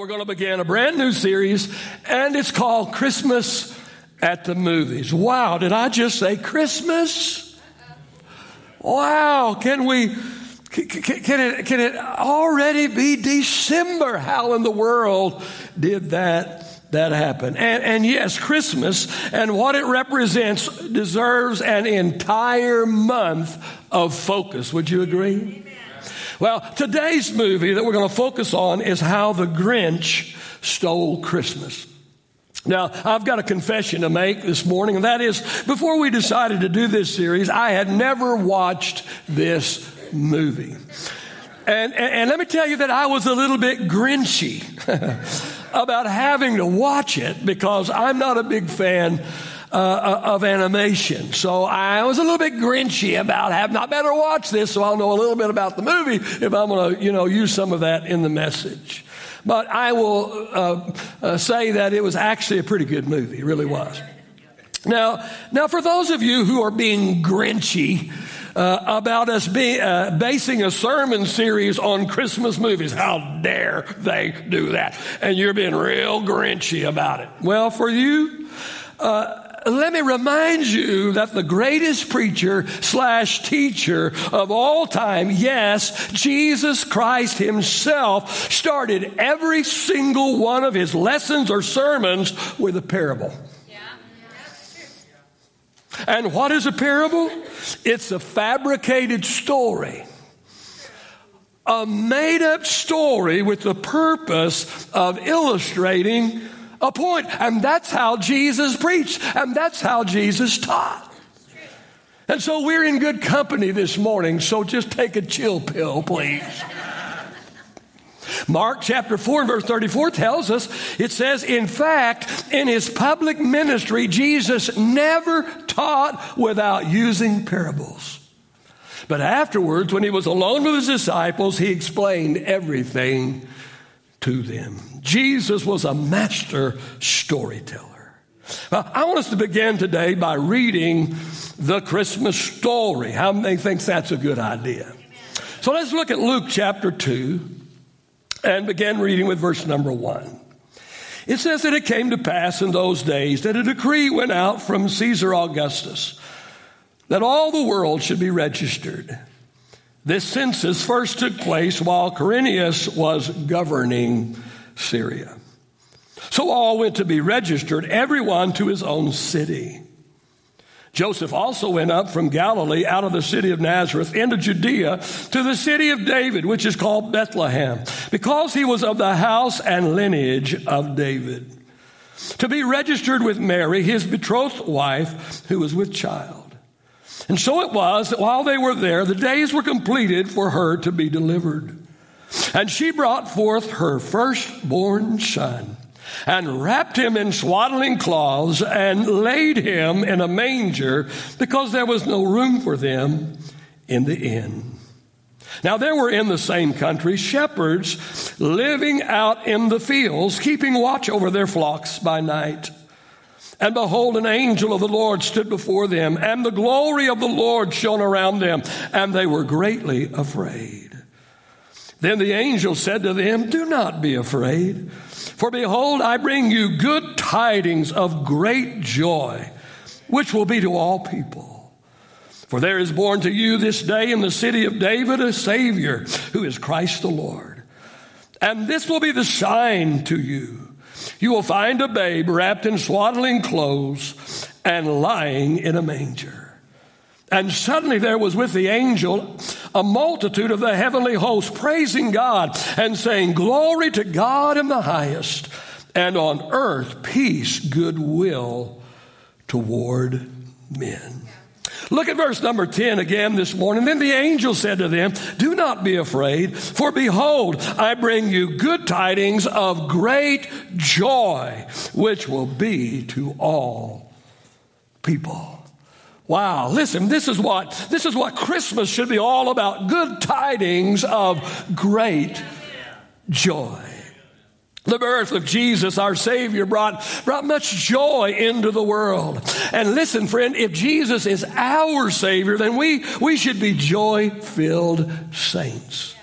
We're going to begin a brand new series, and it's called Christmas at the Movies. Wow, did I just say Christmas? Wow, can we, can, can, it, can it already be December? How in the world did that, that happen? And, and yes, Christmas and what it represents deserves an entire month of focus. Would you agree? Well, today's movie that we're going to focus on is How the Grinch Stole Christmas. Now, I've got a confession to make this morning, and that is before we decided to do this series, I had never watched this movie. And, and, and let me tell you that I was a little bit grinchy about having to watch it because I'm not a big fan uh, uh, of animation. So I was a little bit grinchy about having, I better watch this so I'll know a little bit about the movie if I'm going to, you know, use some of that in the message. But I will uh, uh, say that it was actually a pretty good movie. It really was. Now, now for those of you who are being grinchy, uh, about us be, uh, basing a sermon series on Christmas movies. How dare they do that? And you're being real grinchy about it. Well, for you, uh, let me remind you that the greatest preacher slash teacher of all time, yes, Jesus Christ himself started every single one of his lessons or sermons with a parable. And what is a parable? It's a fabricated story. A made up story with the purpose of illustrating a point. And that's how Jesus preached, and that's how Jesus taught. And so we're in good company this morning, so just take a chill pill, please. Mark chapter 4 verse 34 tells us, it says, in fact, in his public ministry, Jesus never taught without using parables. But afterwards, when he was alone with his disciples, he explained everything to them. Jesus was a master storyteller. Well, I want us to begin today by reading the Christmas story. How many thinks that's a good idea? So let's look at Luke chapter 2 and begin reading with verse number 1. It says that it came to pass in those days that a decree went out from Caesar Augustus that all the world should be registered. This census first took place while Quirinius was governing Syria. So all went to be registered, everyone to his own city. Joseph also went up from Galilee out of the city of Nazareth into Judea to the city of David, which is called Bethlehem, because he was of the house and lineage of David, to be registered with Mary, his betrothed wife, who was with child. And so it was that while they were there, the days were completed for her to be delivered. And she brought forth her firstborn son and wrapped him in swaddling cloths and laid him in a manger because there was no room for them in the inn. Now there were in the same country shepherds living out in the fields, keeping watch over their flocks by night. And behold, an angel of the Lord stood before them, and the glory of the Lord shone around them, and they were greatly afraid. Then the angel said to them, Do not be afraid, for behold, I bring you good tidings of great joy, which will be to all people. For there is born to you this day in the city of David a Savior, who is Christ the Lord. And this will be the sign to you. You will find a babe wrapped in swaddling clothes and lying in a manger. And suddenly there was with the angel a multitude of the heavenly host praising God and saying, Glory to God in the highest, and on earth peace, goodwill toward men. Look at verse number 10 again this morning. Then the angel said to them, Do not be afraid, for behold, I bring you good tidings of great joy, which will be to all people. Wow, listen, this is what this is what Christmas should be all about. Good tidings of great joy. The birth of Jesus, our Savior, brought, brought much joy into the world. And listen, friend, if Jesus is our Savior, then we, we should be joy filled saints.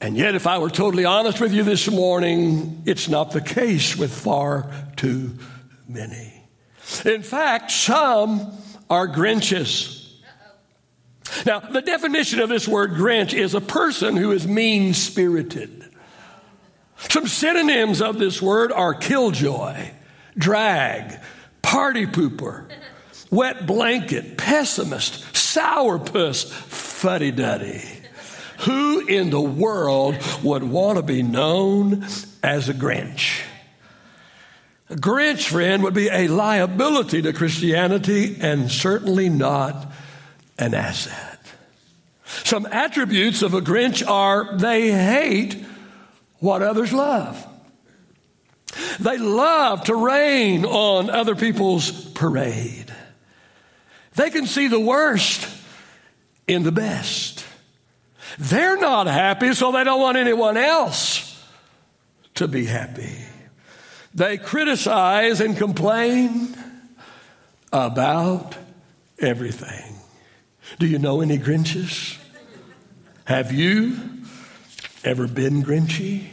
And yet, if I were totally honest with you this morning, it's not the case with far too many. In fact, some are Grinches. Now, the definition of this word Grinch is a person who is mean spirited. Some synonyms of this word are killjoy, drag, party pooper, wet blanket, pessimist, sourpuss, fuddy duddy. Who in the world would want to be known as a Grinch? A Grinch, friend, would be a liability to Christianity and certainly not an asset. Some attributes of a Grinch are they hate what others love. They love to rain on other people's parade. They can see the worst in the best. They're not happy, so they don't want anyone else to be happy. They criticize and complain about everything. Do you know any Grinches? Have you ever been Grinchy?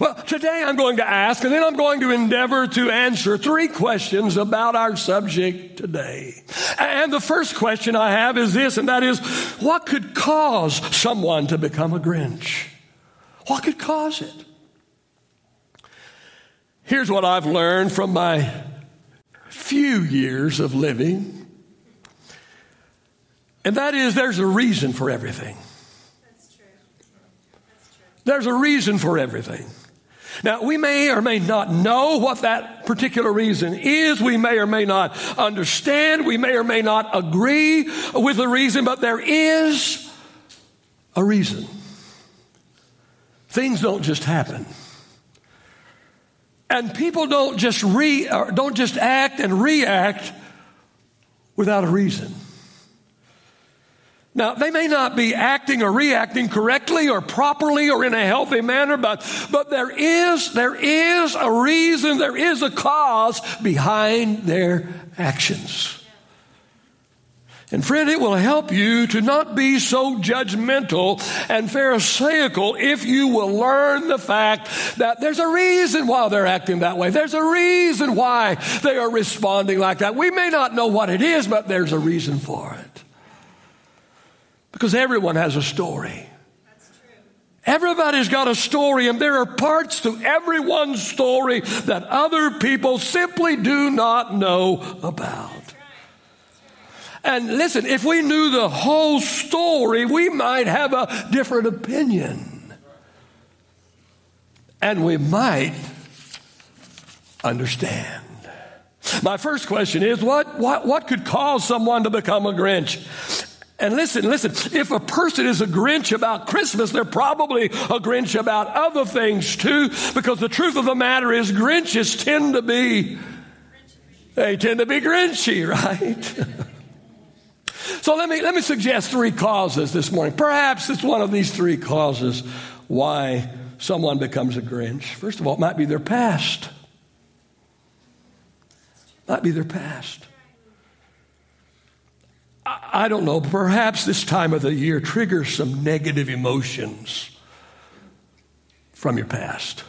Well, today I'm going to ask, and then I'm going to endeavor to answer three questions about our subject today. And the first question I have is this, and that is what could cause someone to become a Grinch? What could cause it? Here's what I've learned from my few years of living, and that is there's a reason for everything. That's true. That's true. There's a reason for everything. Now, we may or may not know what that particular reason is. We may or may not understand. We may or may not agree with the reason, but there is a reason. Things don't just happen. And people don't just re, uh, don't just act and react without a reason. Now, they may not be acting or reacting correctly or properly or in a healthy manner, but, but there is, there is a reason, there is a cause behind their actions. And friend, it will help you to not be so judgmental and pharisaical if you will learn the fact that there's a reason why they're acting that way. There's a reason why they are responding like that. We may not know what it is, but there's a reason for it. Because everyone has a story. Everybody's got a story, and there are parts to everyone's story that other people simply do not know about. And listen, if we knew the whole story, we might have a different opinion. And we might understand. My first question is what, what, what could cause someone to become a Grinch? And listen, listen, if a person is a Grinch about Christmas, they're probably a Grinch about other things too, because the truth of the matter is Grinches tend to be, they tend to be Grinchy, right? So let me, let me suggest three causes this morning. Perhaps it's one of these three causes why someone becomes a Grinch. First of all, it might be their past. Might be their past. I, don't know, perhaps this time of the year triggers some negative emotions from your past.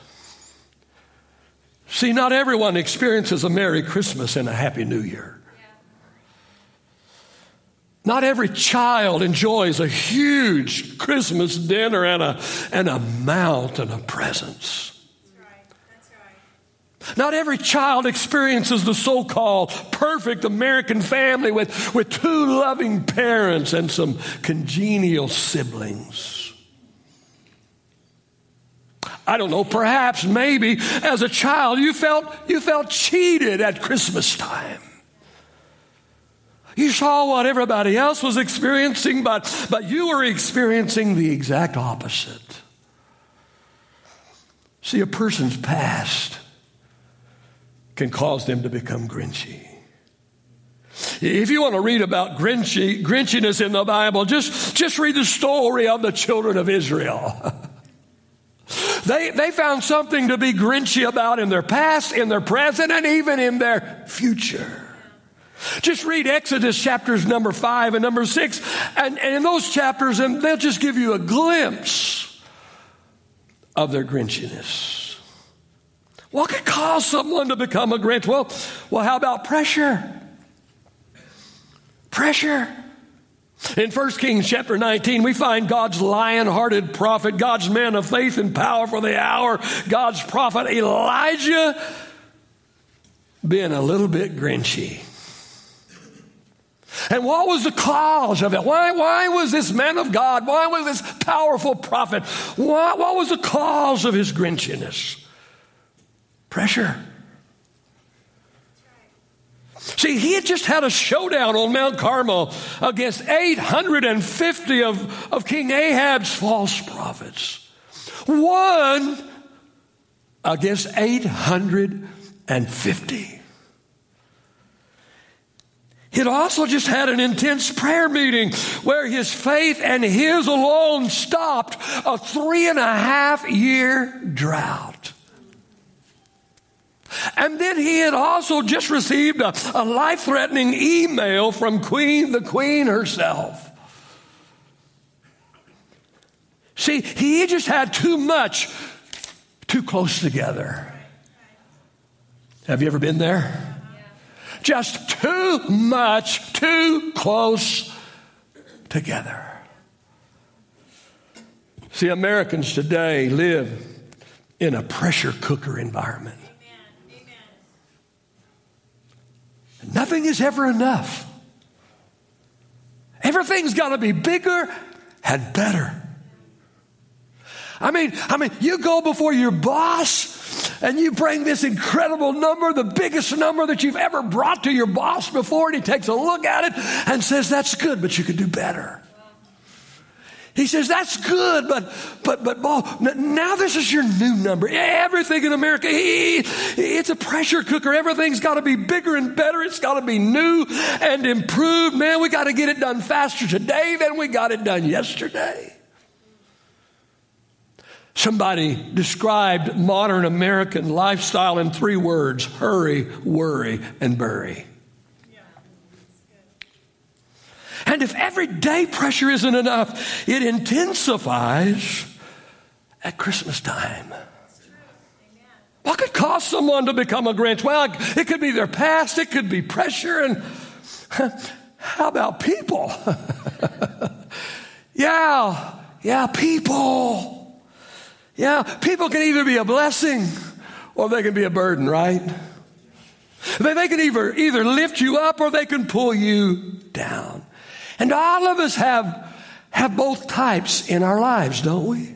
See, not everyone experiences a Merry Christmas and a Happy New Year. Not every child enjoys a huge Christmas dinner and a, and a mountain of presents. Not every child experiences the so called perfect American family with, with two loving parents and some congenial siblings. I don't know, perhaps, maybe as a child you felt, you felt cheated at Christmas time. You saw what everybody else was experiencing, but, but you were experiencing the exact opposite. See, a person's past can cause them to become grinchy. If you want to read about grinchy, grinchiness in the Bible, just, just read the story of the children of Israel. they, they found something to be grinchy about in their past, in their present, and even in their future. Just read Exodus chapters number five and number six, and, and in those chapters, and they'll just give you a glimpse of their Grinchiness. What could cause someone to become a Grinch? Well, well, how about pressure? Pressure. In 1 Kings chapter 19, we find God's lion hearted prophet, God's man of faith and power for the hour, God's prophet Elijah being a little bit grinchy. And what was the cause of it? Why, why was this man of God, why was this powerful prophet, why, what was the cause of his grinchiness? Pressure. See, he had just had a showdown on Mount Carmel against 850 of, of King Ahab's false prophets. One against 850. He'd also just had an intense prayer meeting where his faith and his alone stopped a three and a half year drought. And then he had also just received a, a life threatening email from Queen, the Queen herself. See, he just had too much too close together. Have you ever been there? Just too much, too close together. See, Americans today live in a pressure cooker environment. Nothing is ever enough. Everything's got to be bigger and better. I mean, I mean, you go before your boss and you bring this incredible number, the biggest number that you've ever brought to your boss before, and he takes a look at it and says, That's good, but you could do better. He says, that's good, but, but, but, Paul, now this is your new number. Everything in America, it's a pressure cooker. Everything's got to be bigger and better. It's got to be new and improved. Man, we got to get it done faster today than we got it done yesterday. Somebody described modern American lifestyle in three words hurry, worry, and bury. And if everyday pressure isn't enough, it intensifies at Christmas time. What could cause someone to become a Grinch? Well, it could be their past, it could be pressure, and how about people? yeah, yeah, people. Yeah, people can either be a blessing or they can be a burden, right? They, they can either, either lift you up or they can pull you down. And all of us have, have both types in our lives, don't we?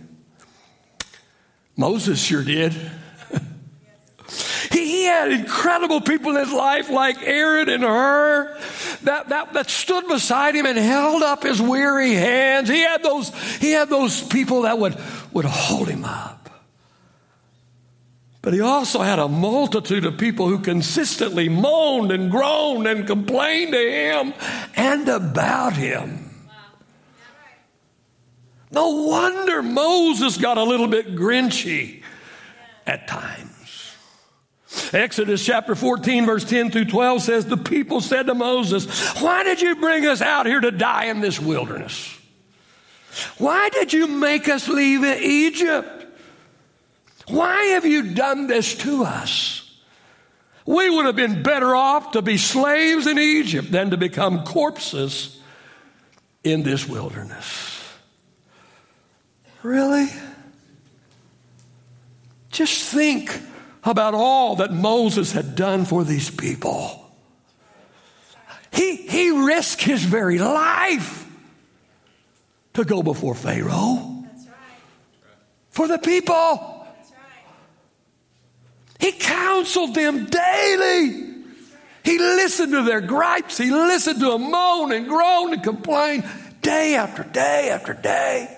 Moses sure did. he, he, had incredible people in his life like Aaron and Hur that, that, that stood beside him and held up his weary hands. He had those, he had those people that would, would hold him up. But he also had a multitude of people who consistently moaned and groaned and complained to him and about him. No wonder Moses got a little bit grinchy at times. Exodus chapter 14, verse 10 through 12 says, The people said to Moses, Why did you bring us out here to die in this wilderness? Why did you make us leave Egypt? Why have you done this to us? We would have been better off to be slaves in Egypt than to become corpses in this wilderness. Really? Just think about all that Moses had done for these people. He, he risked his very life to go before Pharaoh for the people. He counseled them daily. He listened to their gripes. He listened to them moan and groan and complain day after day after day.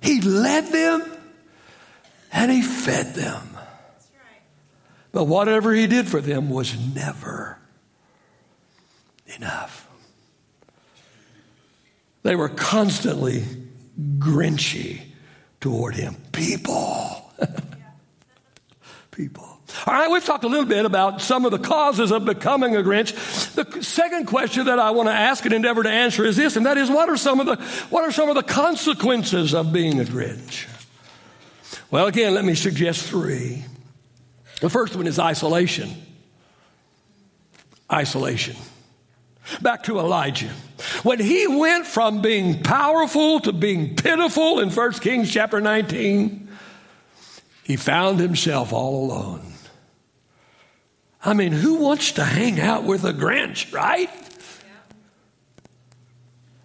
He led them and he fed them. But whatever he did for them was never enough. They were constantly grinchy toward him. People. People. All right, we've talked a little bit about some of the causes of becoming a Grinch. The second question that I want to ask and endeavor to answer is this, and that is what are some of the what are some of the consequences of being a Grinch? Well, again, let me suggest three. The first one is isolation. Isolation. Back to Elijah. When he went from being powerful to being pitiful in 1 Kings chapter 19, he found himself all alone. I mean, who wants to hang out with a Grinch, right?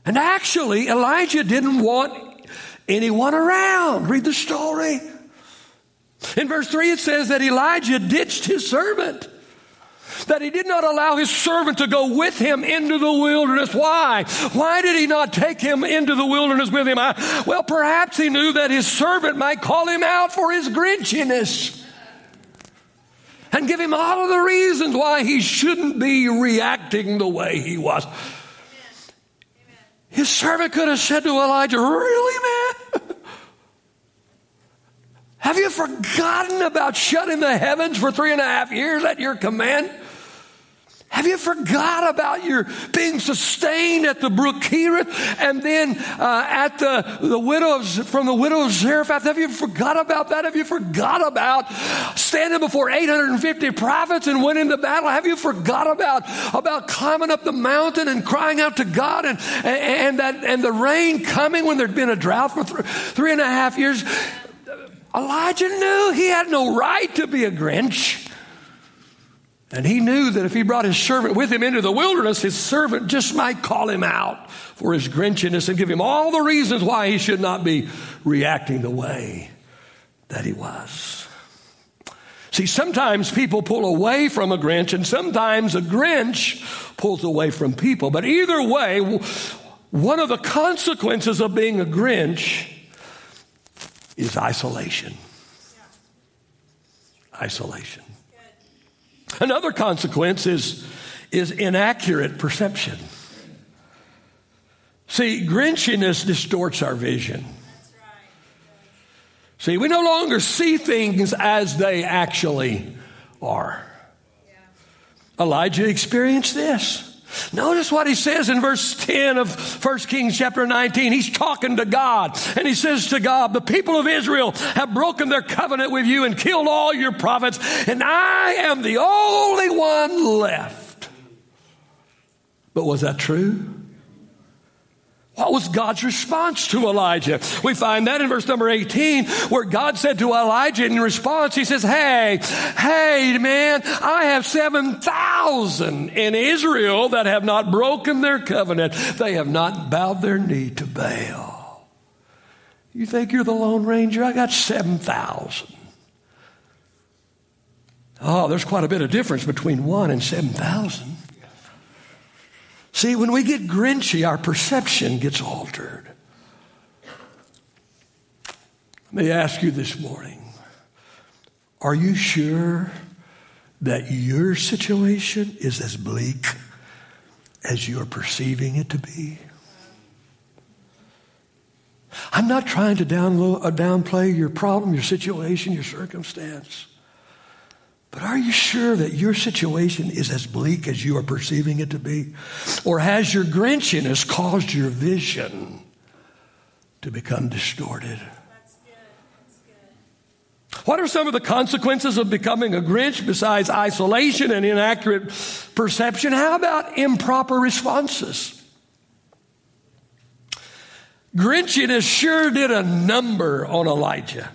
And actually, Elijah didn't want anyone around. Read the story. In verse 3, it says that Elijah ditched his servant that he did not allow his servant to go with him into the wilderness. Why? Why did he not take him into the wilderness with him? I, well, perhaps he knew that his servant might call him out for his grinchiness and give him all of the reasons why he shouldn't be reacting the way he was. His servant could have said to Elijah, Really, man? Have you forgotten about shutting the heavens for three and a half years at your command? Have you forgot about your being sustained at the brook Kerith and then uh, at the, the widows from the widow of Zarephath? Have you forgot about that? Have you forgot about standing before 850 prophets and winning the battle? Have you forgot about, about climbing up the mountain and crying out to God and, and, that, and the rain coming when there'd been a drought for th- three and a half years? Elijah knew he had no right to be a Grinch. And he knew that if he brought his servant with him into the wilderness, his servant just might call him out for his grinchiness and give him all the reasons why he should not be reacting the way that he was. See, sometimes people pull away from a Grinch, and sometimes a Grinch pulls away from people. But either way, one of the consequences of being a Grinch is isolation. Isolation. Another consequence is, is inaccurate perception. See, Grinchiness distorts our vision. See, we no longer see things as they actually are. Elijah experienced this. Notice what he says in verse 10 of 1 Kings chapter 19. He's talking to God and he says to God, the people of Israel have broken their covenant with you and killed all your prophets and I am the only one left. But was that true? Was God's response to Elijah? We find that in verse number 18, where God said to Elijah in response, He says, Hey, hey, man, I have 7,000 in Israel that have not broken their covenant. They have not bowed their knee to Baal. You think you're the Lone Ranger? I got 7,000. Oh, there's quite a bit of difference between one and 7,000. See, when we get grinchy, our perception gets altered. Let me ask you this morning are you sure that your situation is as bleak as you're perceiving it to be? I'm not trying to uh, downplay your problem, your situation, your circumstance. But are you sure that your situation is as bleak as you are perceiving it to be? Or has your grinchiness caused your vision to become distorted? What are some of the consequences of becoming a Grinch besides isolation and inaccurate perception? How about improper responses? Grinchiness sure did a number on Elijah.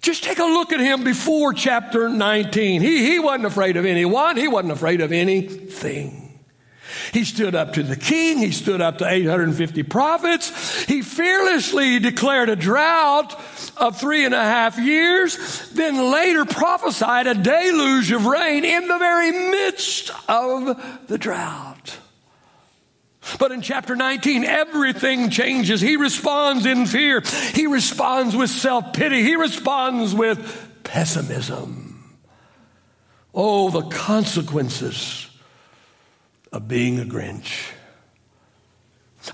Just take a look at him before chapter 19. He, he wasn't afraid of anyone. He wasn't afraid of anything. He stood up to the king. He stood up to 850 prophets. He fearlessly declared a drought of three and a half years, then later prophesied a deluge of rain in the very midst of the drought. But in chapter 19, everything changes. He responds in fear. He responds with self pity. He responds with pessimism. Oh, the consequences of being a Grinch.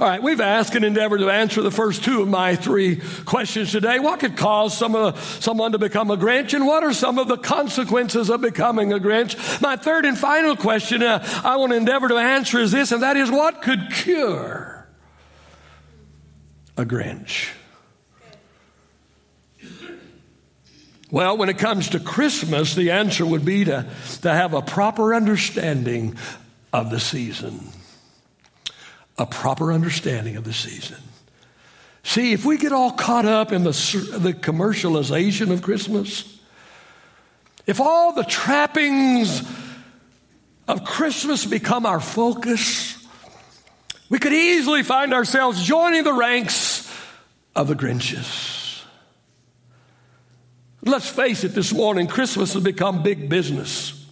All right, we've asked and endeavored to answer the first two of my three questions today. What could cause some of, someone to become a Grinch, and what are some of the consequences of becoming a Grinch? My third and final question uh, I want to endeavor to answer is this, and that is what could cure a Grinch? Well, when it comes to Christmas, the answer would be to, to have a proper understanding of the season. A proper understanding of the season. See, if we get all caught up in the, the commercialization of Christmas, if all the trappings of Christmas become our focus, we could easily find ourselves joining the ranks of the Grinches. Let's face it, this morning, Christmas has become big business.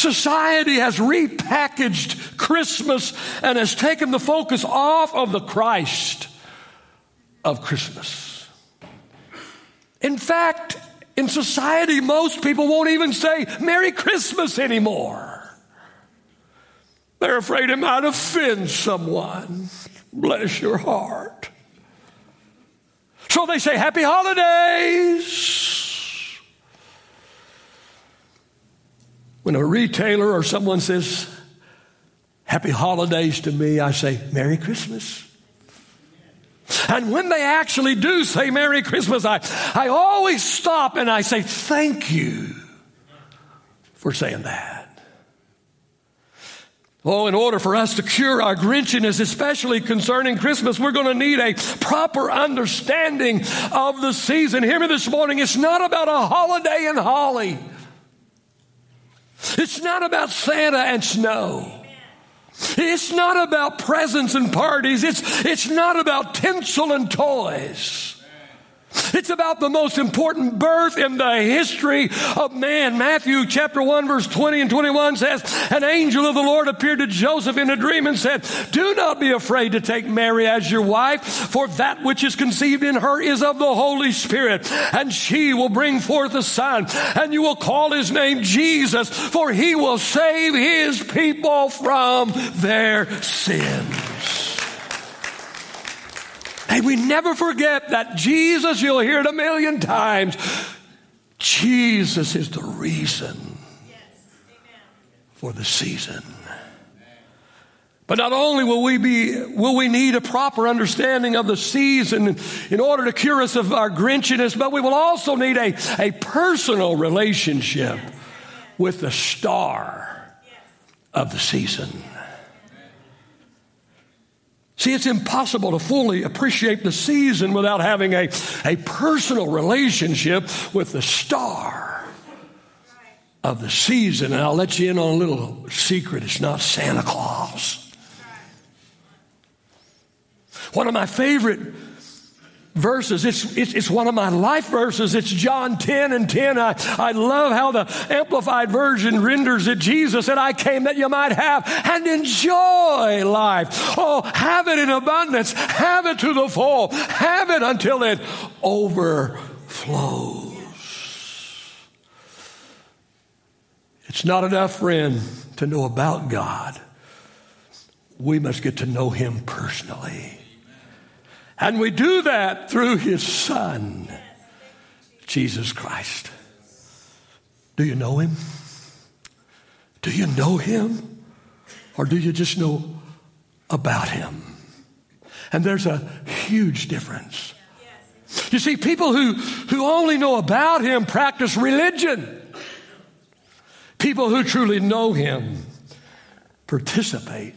Society has repackaged Christmas and has taken the focus off of the Christ of Christmas. In fact, in society, most people won't even say Merry Christmas anymore. They're afraid it might offend someone. Bless your heart. So they say, Happy holidays. When a retailer or someone says, Happy holidays to me, I say, Merry Christmas. And when they actually do say Merry Christmas, I, I always stop and I say, Thank you for saying that. Oh, in order for us to cure our Grinchiness, especially concerning Christmas, we're going to need a proper understanding of the season. Hear me this morning. It's not about a holiday in holly. It's not about Santa and snow. It's not about presents and parties. It's, it's not about tinsel and toys. It's about the most important birth in the history of man. Matthew chapter 1 verse 20 and 21 says, an angel of the Lord appeared to Joseph in a dream and said, do not be afraid to take Mary as your wife, for that which is conceived in her is of the Holy Spirit, and she will bring forth a son, and you will call his name Jesus, for he will save his people from their sins. May we never forget that Jesus, you'll hear it a million times, Jesus is the reason for the season. But not only will we be, will we need a proper understanding of the season in order to cure us of our grinchiness, but we will also need a, a personal relationship with the star of the season. See, it's impossible to fully appreciate the season without having a, a personal relationship with the star of the season. And I'll let you in on a little secret it's not Santa Claus. One of my favorite verses. It's, it's, it's, one of my life verses. It's John 10 and 10. I, I love how the Amplified Version renders it. Jesus said, I came that you might have and enjoy life. Oh, have it in abundance. Have it to the full. Have it until it overflows. It's not enough, friend, to know about God. We must get to know Him personally. And we do that through his son, Jesus Christ. Do you know him? Do you know him? Or do you just know about him? And there's a huge difference. You see, people who, who only know about him practice religion. People who truly know him participate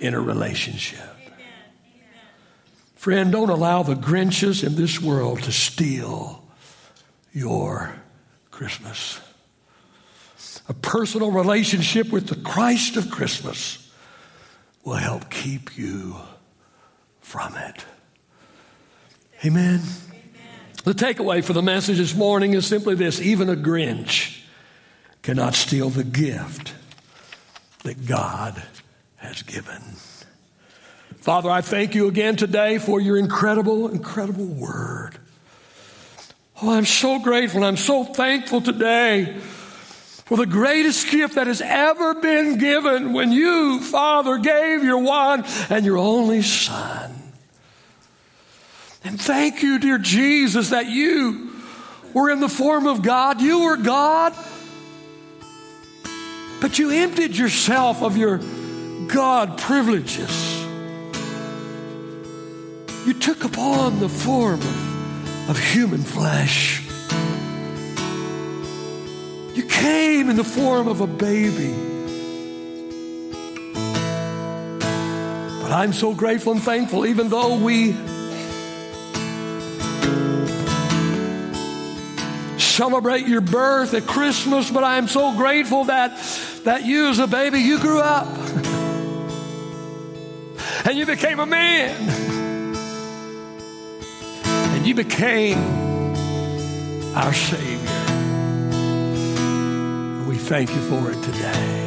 in a relationship. Friend, don't allow the Grinches in this world to steal your Christmas. A personal relationship with the Christ of Christmas will help keep you from it. Amen. Amen. The takeaway for the message this morning is simply this even a Grinch cannot steal the gift that God has given. Father, I thank you again today for your incredible, incredible word. Oh, I'm so grateful. I'm so thankful today for the greatest gift that has ever been given when you, Father, gave your one and your only Son. And thank you, dear Jesus, that you were in the form of God. You were God, but you emptied yourself of your God privileges you took upon the form of, human flesh. You came in the form of a baby. But I'm so grateful and thankful, even though we celebrate your birth at Christmas, but I'm so grateful that, that you, as a baby, you grew up and you became a man and you became our Savior. We thank you for it today.